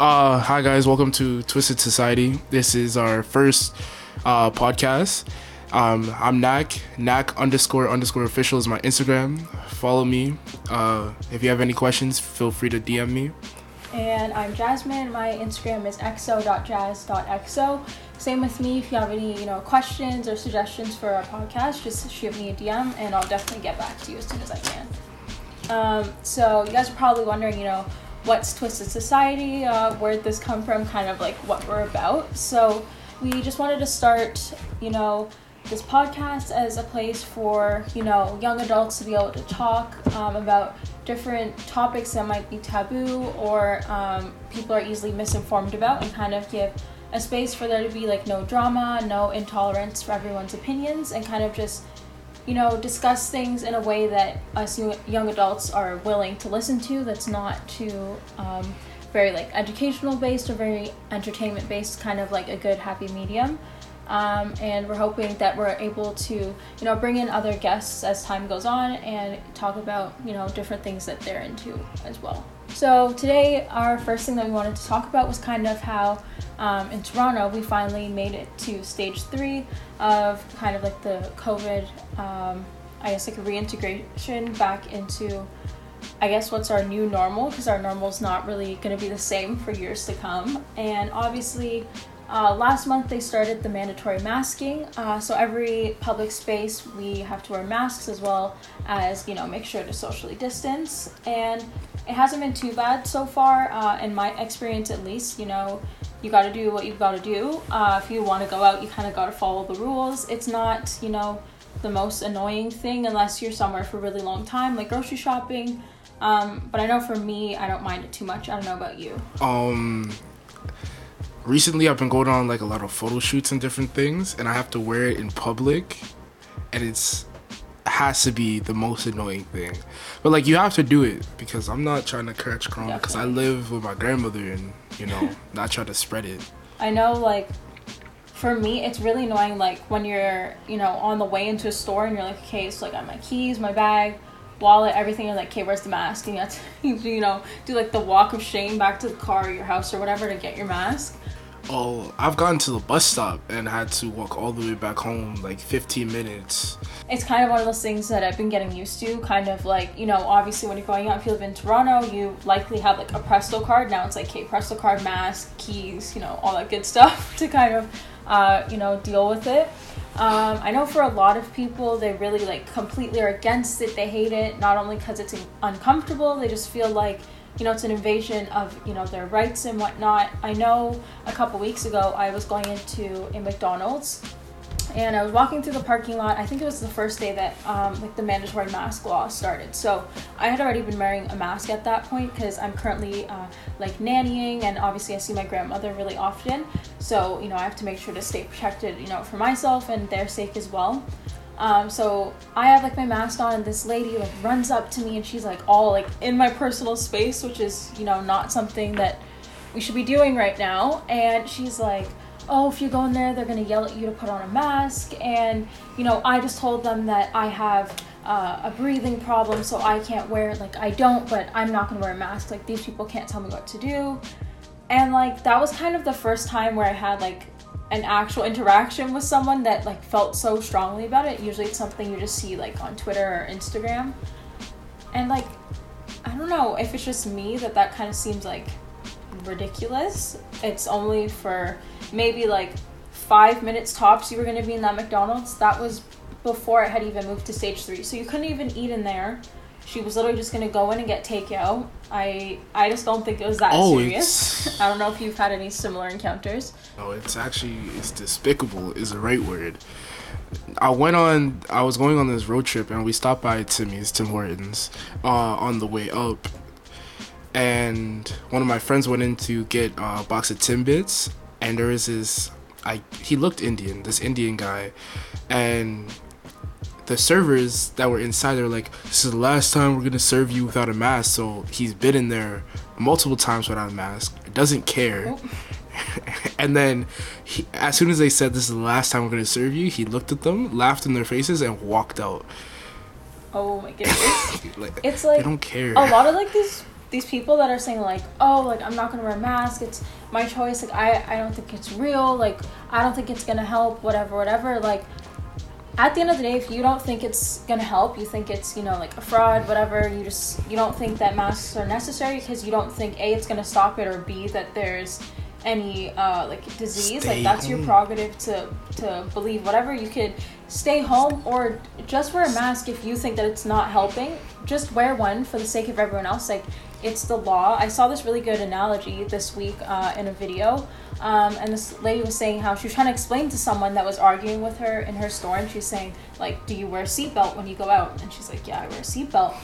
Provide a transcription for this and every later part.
Uh, hi guys, welcome to Twisted Society. This is our first uh, podcast. Um, I'm Nak. Nak underscore underscore official is my Instagram. Follow me. Uh, if you have any questions, feel free to DM me. And I'm Jasmine. My Instagram is exo.jazz.exo. Same with me. If you have any, you know, questions or suggestions for our podcast, just shoot me a DM, and I'll definitely get back to you as soon as I can. Um, so you guys are probably wondering, you know, what's Twisted Society? Uh, where did this come from? Kind of like what we're about. So we just wanted to start, you know, this podcast as a place for you know young adults to be able to talk um, about different topics that might be taboo or um, people are easily misinformed about and kind of give a space for there to be like no drama no intolerance for everyone's opinions and kind of just you know discuss things in a way that us young adults are willing to listen to that's not too um, very like educational based or very entertainment based kind of like a good happy medium. Um, and we're hoping that we're able to you know bring in other guests as time goes on and talk about you know different things that they're into as well so today our first thing that we wanted to talk about was kind of how um, in toronto we finally made it to stage three of kind of like the covid um, i guess like a reintegration back into I guess what's our new normal because our normal is not really going to be the same for years to come. And obviously, uh, last month they started the mandatory masking, uh, so every public space we have to wear masks as well as you know make sure to socially distance. And it hasn't been too bad so far, uh, in my experience at least. You know, you got to do what you've got to do. Uh, if you want to go out, you kind of got to follow the rules. It's not you know the most annoying thing unless you're somewhere for a really long time, like grocery shopping. Um, but I know for me, I don't mind it too much. I don't know about you. Um recently I've been going on like a lot of photo shoots and different things, and I have to wear it in public, and it's has to be the most annoying thing. But like you have to do it because I'm not trying to catch corona because I live with my grandmother and you know not try to spread it. I know like for me it's really annoying like when you're you know on the way into a store and you're like okay so like I got my keys my bag wallet everything and like okay where's the mask and you have to you know do like the walk of shame back to the car or your house or whatever to get your mask Oh, I've gotten to the bus stop and had to walk all the way back home like 15 minutes. It's kind of one of those things that I've been getting used to. Kind of like, you know, obviously when you're going out, if you live in Toronto, you likely have like a Presto card. Now it's like, okay, Presto card, mask, keys, you know, all that good stuff to kind of, uh, you know, deal with it. Um, I know for a lot of people, they really like completely are against it. They hate it, not only because it's uncomfortable, they just feel like you know it's an invasion of you know their rights and whatnot. I know a couple weeks ago i was going into a mcdonald's and i was walking through the parking lot. I think it was the first day that um, like the mandatory mask law started. So i had already been wearing a mask at that point because i'm currently uh, like nannying and obviously i see my grandmother really often. So you know i have to make sure to stay protected you know for myself and their sake as well um, so I have like my mask on, and this lady like runs up to me, and she's like all like in my personal space, which is you know not something that we should be doing right now. And she's like, "Oh, if you go in there, they're gonna yell at you to put on a mask." And you know, I just told them that I have uh, a breathing problem, so I can't wear like I don't, but I'm not gonna wear a mask. Like these people can't tell me what to do. And like that was kind of the first time where I had like an actual interaction with someone that like felt so strongly about it. Usually it's something you just see like on Twitter or Instagram. And like I don't know if it's just me that that kind of seems like ridiculous. It's only for maybe like 5 minutes tops you were going to be in that McDonald's. That was before it had even moved to stage 3. So you couldn't even eat in there. She was literally just gonna go in and get takeout. I I just don't think it was that oh, serious. I don't know if you've had any similar encounters. Oh, it's actually it's despicable is the right word. I went on I was going on this road trip and we stopped by Timmy's Tim Hortons uh, on the way up. And one of my friends went in to get a box of Timbits and there is this I he looked Indian, this Indian guy, and the servers that were inside they're like this is the last time we're gonna serve you without a mask so he's been in there multiple times without a mask doesn't care oh. and then he, as soon as they said this is the last time we're gonna serve you he looked at them laughed in their faces and walked out oh my goodness like, it's like they don't care a lot of like these these people that are saying like, oh, like I'm not gonna wear a mask. It's my choice. Like I, I don't think it's real. Like I don't think it's gonna help. Whatever, whatever. Like at the end of the day, if you don't think it's gonna help, you think it's you know like a fraud, whatever. You just you don't think that masks are necessary because you don't think a it's gonna stop it or b that there's any uh, like disease. Stay like that's your prerogative to to believe whatever. You could stay home or just wear a mask if you think that it's not helping. Just wear one for the sake of everyone else. Like it's the law. I saw this really good analogy this week uh, in a video. Um, and this lady was saying how she was trying to explain to someone that was arguing with her in her store, and she's saying like, "Do you wear a seatbelt when you go out?" And she's like, "Yeah, I wear a seatbelt."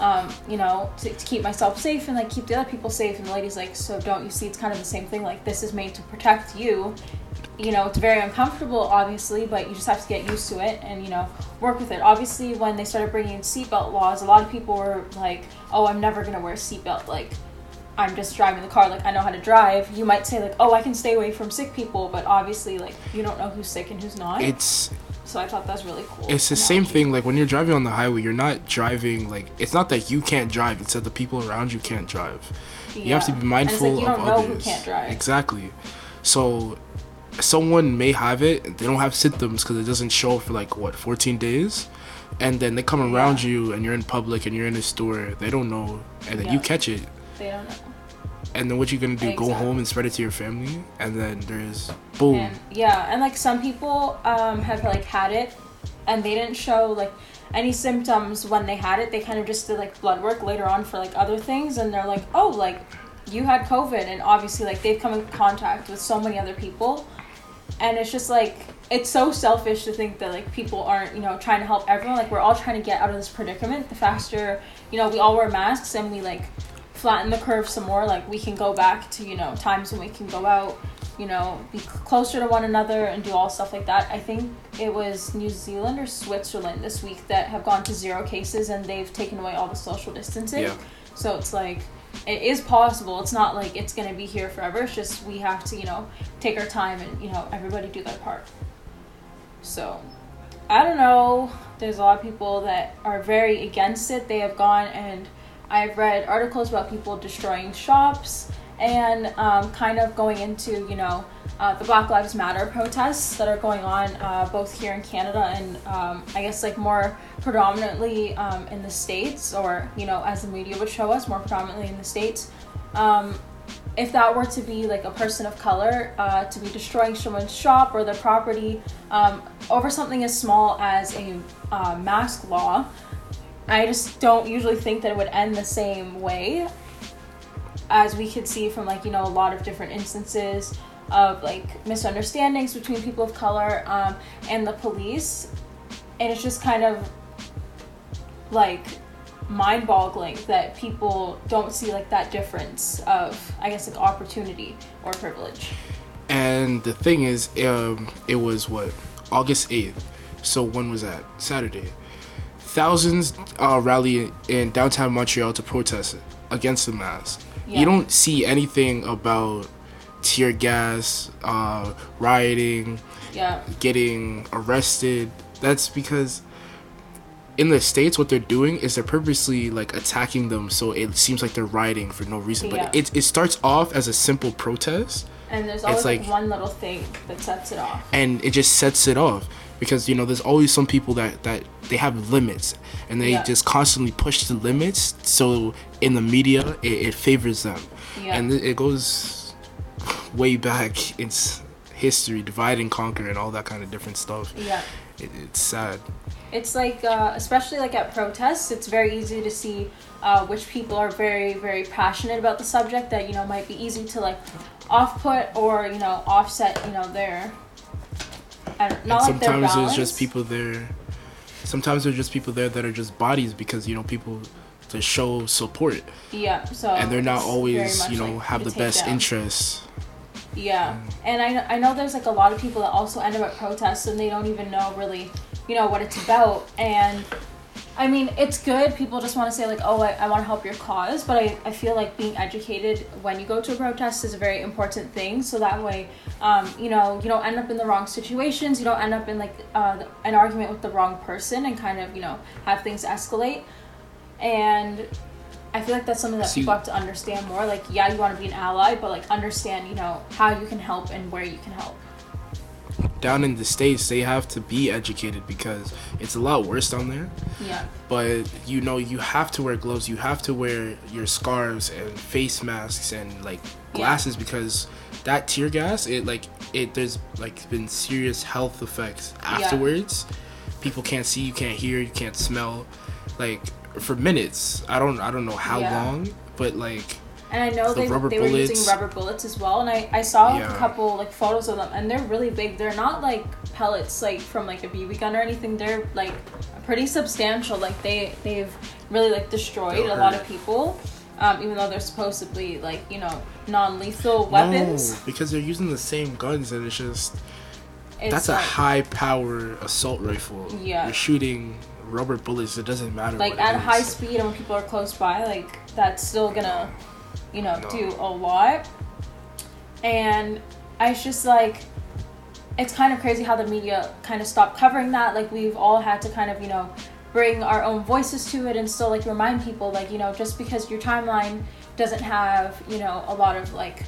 Um, you know, to, to keep myself safe and like keep the other people safe. And the lady's like, "So don't you see? It's kind of the same thing. Like this is made to protect you." You know, it's very uncomfortable, obviously, but you just have to get used to it and you know work with it. Obviously, when they started bringing in seatbelt laws, a lot of people were like, "Oh, I'm never gonna wear a seatbelt." Like I'm just driving the car, like I know how to drive. You might say like, "Oh, I can stay away from sick people," but obviously, like you don't know who's sick and who's not. It's so I thought that's really cool. it's the same thing like when you're driving on the highway you're not driving like it's not that you can't drive it's that the people around you can't drive you have to Yeah. be mindful like, you of don't know others who can't drive. exactly so someone may have it they don't have symptoms because it doesn't show for like what 14 days? And then they come around Yeah. you and you're in public and you're in a store they don't know and then you catch it. They don't know. and then what you're gonna do? Go home and spread it to your family? And then there's boom. And yeah, and like some people um, have like had it, and they didn't show like any symptoms when they had it. They kind of just did like blood work later on for like other things, and they're like, oh, like you had COVID, and obviously like they've come in contact with so many other people, and it's just like it's so selfish to think that like people aren't you know trying to help everyone. Like we're all trying to get out of this predicament. The faster you know we all wear masks and we like flatten the curve some more like we can go back to you know times when we can go out you know be closer to one another and do all stuff like that i think it was new zealand or switzerland this week that have gone to zero cases and they've taken away all the social distancing Yeah. so it's like it is possible it's not like it's going to be here forever it's just we have to you know take our time and you know everybody do their part so I don't know. There's a lot of people that are very against it. They have gone and I've read articles about people destroying shops and um, kind of going into, you know, uh, the Black Lives Matter protests that are going on uh, both here in Canada and um, I guess like more predominantly um, in the States or, you know, as the media would show us, more predominantly in the States. Um, if that were to be like a person of color uh, to be destroying someone's shop or their property um, over something as small as a uh, mask law, I just don't usually think that it would end the same way as we could see from like you know a lot of different instances of like misunderstandings between people of color um, and the police and it's just kind of like mind-boggling that people don't see like that difference of i guess like opportunity or privilege And the thing is, um, it was what August eighth. So when was that? Saturday. Thousands uh, rally in downtown Montreal to protest against the mask. Yeah. You don't see anything about tear gas, uh, rioting, yeah getting arrested. That's because in the states, what they're doing is they're purposely like attacking them, so it seems like they're rioting for no reason. Yeah. But it it starts off as a simple protest and there's always like, like- one little thing that sets it off and it just sets it off because you know there's always some people that that they have limits and they Yeah. just constantly push the limits so in the media it, it favors them Yeah. and it it goes way back it's history divide and conquer and all that kind of different stuff. Yeah. It, it's sad. It's like uh, especially like at protests it's very easy to see uh, which people are very very passionate about the subject that you know might be easy to like off put or you know offset you know their I don't, not and like sometimes there's just people there sometimes there's just people there that are just bodies because you know people to show support yeah so and they're not always you know like have the best down. interests Yeah, and I, I know there's like a lot of people that also end up at protests and they don't even know really, you know, what it's about. And I mean, it's good. People just want to say like, oh, I, I want to help your cause. But I, I feel like being educated when you go to a protest is a very important thing. So that way, um, you know, you don't end up in the wrong situations. You don't end up in like uh, an argument with the wrong person and kind of, you know, have things escalate. And I feel like that's something that people have to understand more. Like, yeah, you want to be an ally, but like understand, you know, how you can help and where you can help. Down in the states, they have to be educated because it's a lot worse down there. Yeah. But you know, you have to wear gloves. You have to wear your scarves and face masks and like Yeah. glasses because that tear gas, it like it. There's like been serious health effects afterwards. Yeah. People can't see, you can't hear, you can't smell, like for minutes. I don't, I don't know how Yeah. long, but like And I know The they, they were using rubber bullets as well. And I, I saw Yeah. a couple like photos of them, and they're really big. They're not like pellets like from like a BB gun or anything. They're like pretty substantial. Like they they've really like destroyed They'll a lot of people. Um, even though they're supposedly like you know non-lethal weapons. no, because they're using the same guns and it's just It's that's a high power assault rifle. Yeah. you're shooting rubber bullets. It doesn't matter. like what at is. high speed and when people are close by like that's still gonna you know No. do a lot and i was just like it's kind of crazy how the media kind of stopped covering that like we've all had to kind of you know bring our own voices to it and still like remind people like you know just because your timeline doesn't have you know a lot of like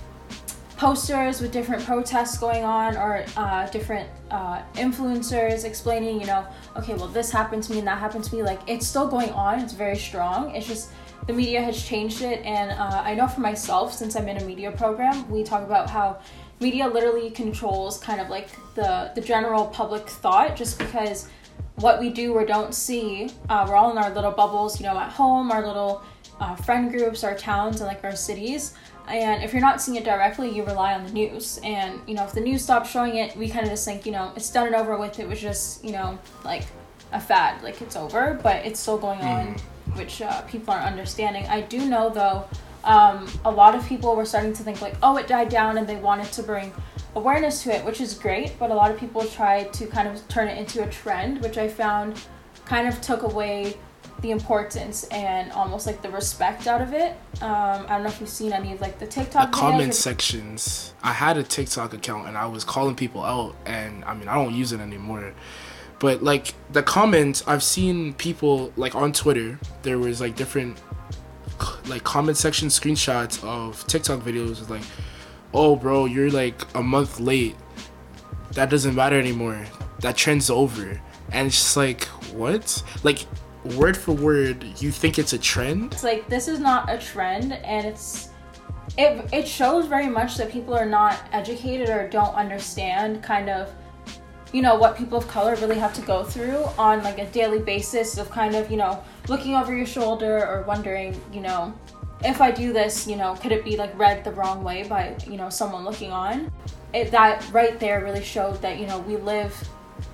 posters with different protests going on or uh, different uh, influencers explaining you know okay well this happened to me and that happened to me. Like it's still going on. It's very strong. It's just the media has changed it. And uh, i know for myself since i'm in a media program we talk about how media literally controls kind of like the the general public thought just because what we do or don't see uh, we're all in our little bubbles you know at home our little uh, friend groups our towns and like our cities and if you're not seeing it directly you rely on the news. And you know if the news stops showing it we kind of just think you know it's done and over with it was just you know like a fad like it's over but it's still going on which uh, people aren't understanding. I do know though um, a lot of people were starting to think like oh it died down and they wanted to bring awareness to it which is great but a lot of people tried to kind of turn it into a trend which i found kind of took away the importance and almost like the respect out of it um, i don't know if you've seen any of like the tiktok the comment sections. I had a TikTok account and I was calling people out, and I mean I don't use it anymore. But like the comments, I've seen people like on Twitter. There was like different like comment section screenshots of TikTok videos with like, "Oh, bro, you're like a month late. That doesn't matter anymore. That trend's over." And it's just like, what? Like word for word, you think it's a trend? It's like this is not a trend, and it's it it shows very much that people are not educated or don't understand kind of you know what people of color really have to go through on like a daily basis of kind of you know looking over your shoulder or wondering you know if I do this you know could it be like read the wrong way by you know someone looking on it that right there really showed that you know we live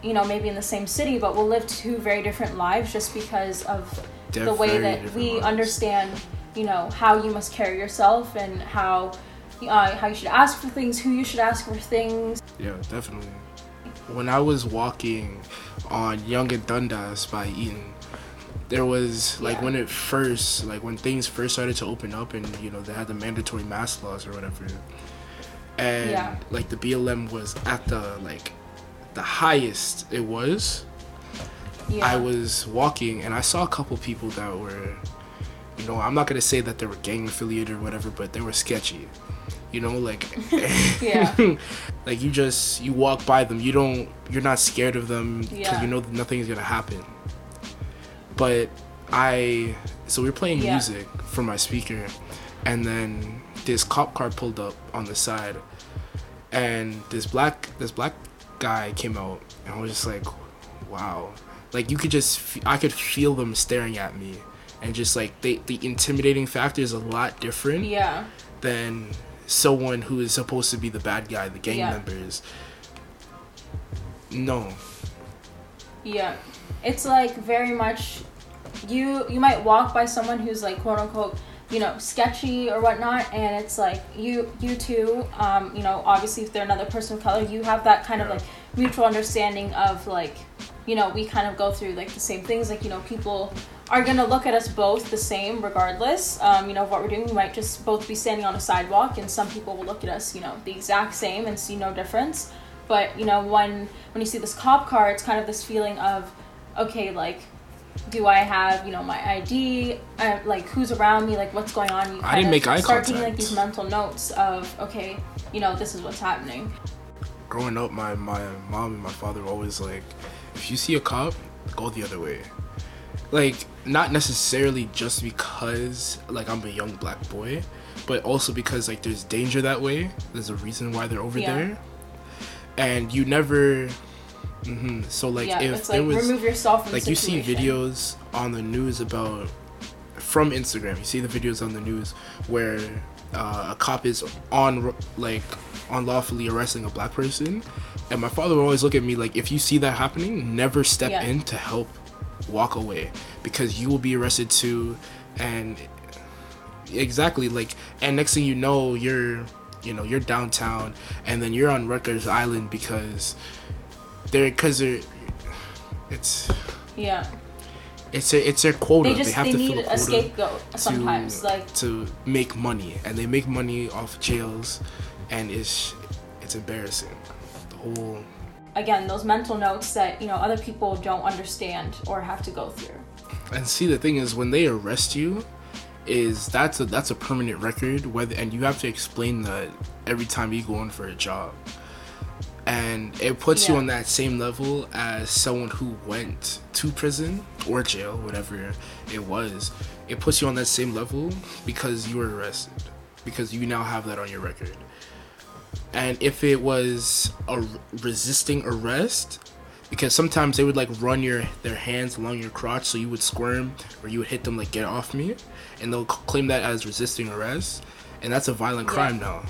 you know maybe in the same city but we'll live two very different lives just because of the way that we lives. understand you know how you must carry yourself and how uh, how you should ask for things who you should ask for things Yeah, definitely. When I was walking on Yonge and Dundas by Eaton, there was like Yeah. when it first, like when things first started to open up, and you know they had the mandatory mask laws or whatever, and Yeah. like the BLM was at the like the highest it was. yeah I was walking and I saw a couple people that were, you know, I'm not gonna say that they were gang affiliated or whatever, but they were sketchy. You know, like, Yeah. like you just you walk by them, you don't, you're not scared of them because Yeah. you know that nothing's gonna happen. But I, so we were playing Yeah. music from my speaker, and then this cop car pulled up on the side, and this black this black guy came out, and I was just like, wow, like you could just f- I could feel them staring at me, and just like they the intimidating factor is a lot different yeah than someone who is supposed to be the bad guy, the gang Yeah. members. No, Yeah. It's like very much you you might walk by someone who's like quote unquote, you know, sketchy or whatnot and it's like you you too, um, you know, obviously if they're another person of color, you have that kind of like mutual understanding of like, you know, we kind of go through like the same things, like, you know, people are gonna look at us both the same regardless, um, you know, of what we're doing. We might just both be standing on a sidewalk and some people will look at us, you know, the exact same and see no difference but you know when when you see this cop car it's kind of this feeling of okay like do I have, you know, my ID? Uh, like, who's around me? Like, what's going on? You I didn't make eye start taking like these mental notes of, okay, you know, this is what's happening. growing up, my my mom and my father were always like, if you see a cop, go the other way. Like not necessarily just because like I'm a young black boy, but also because like there's danger that way. There's a reason why they're over Yeah. there, and you never. Hmm So like yeah, if it's there like was remove yourself from like you see videos on the news about from Instagram. You see the videos on the news where uh, a cop is on like unlawfully arresting a black person, and my father would always look at me like, if you see that happening, never step Yeah. in to help, walk away because you will be arrested too, and exactly like, and next thing you know, you're you know you're downtown, and then you're on Rikers Island because they're because they're it's Yeah, it's a, it's their quota. they They, just have they to need fill a a scapegoat sometimes. to, like, to make money, and they make money off jails, and it's it's embarrassing. The whole again, those mental notes that you know other people don't understand or have to go through. and see the thing is when they arrest you, is that's a that's a permanent record. Whether and you have to explain that every time you go in for a job, and it puts you on that same level as someone who went to prison or jail, whatever it was. It puts you on that same level because you were arrested, because you now have that on your record. And if it was a resisting arrest, because sometimes they would like run your their hands along your crotch, so you would squirm or you would hit them like "get off me," and they'll claim that as resisting arrest, and that's a violent Yeah. crime now.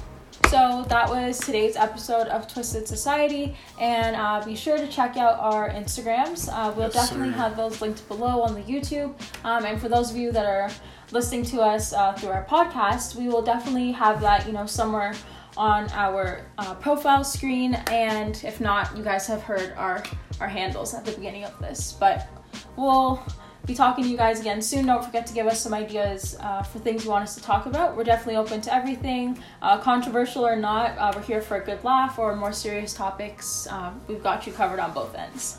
So that was today's episode of Twisted Society, and uh, be sure to check out our Instagrams. Uh, we'll Yes, definitely sir. have those linked below on the YouTube. Um, and for those of you that are listening to us uh, through our podcast, we will definitely have that, you know, somewhere on our uh, profile screen. And if not, you guys have heard our our handles at the beginning of this, but we'll be talking to you guys again soon. Don't forget to give us some ideas uh, for things you want us to talk about. We're definitely open to everything, uh, controversial or not. Uh, we're here for a good laugh or more serious topics. Um, we've got you covered on both ends.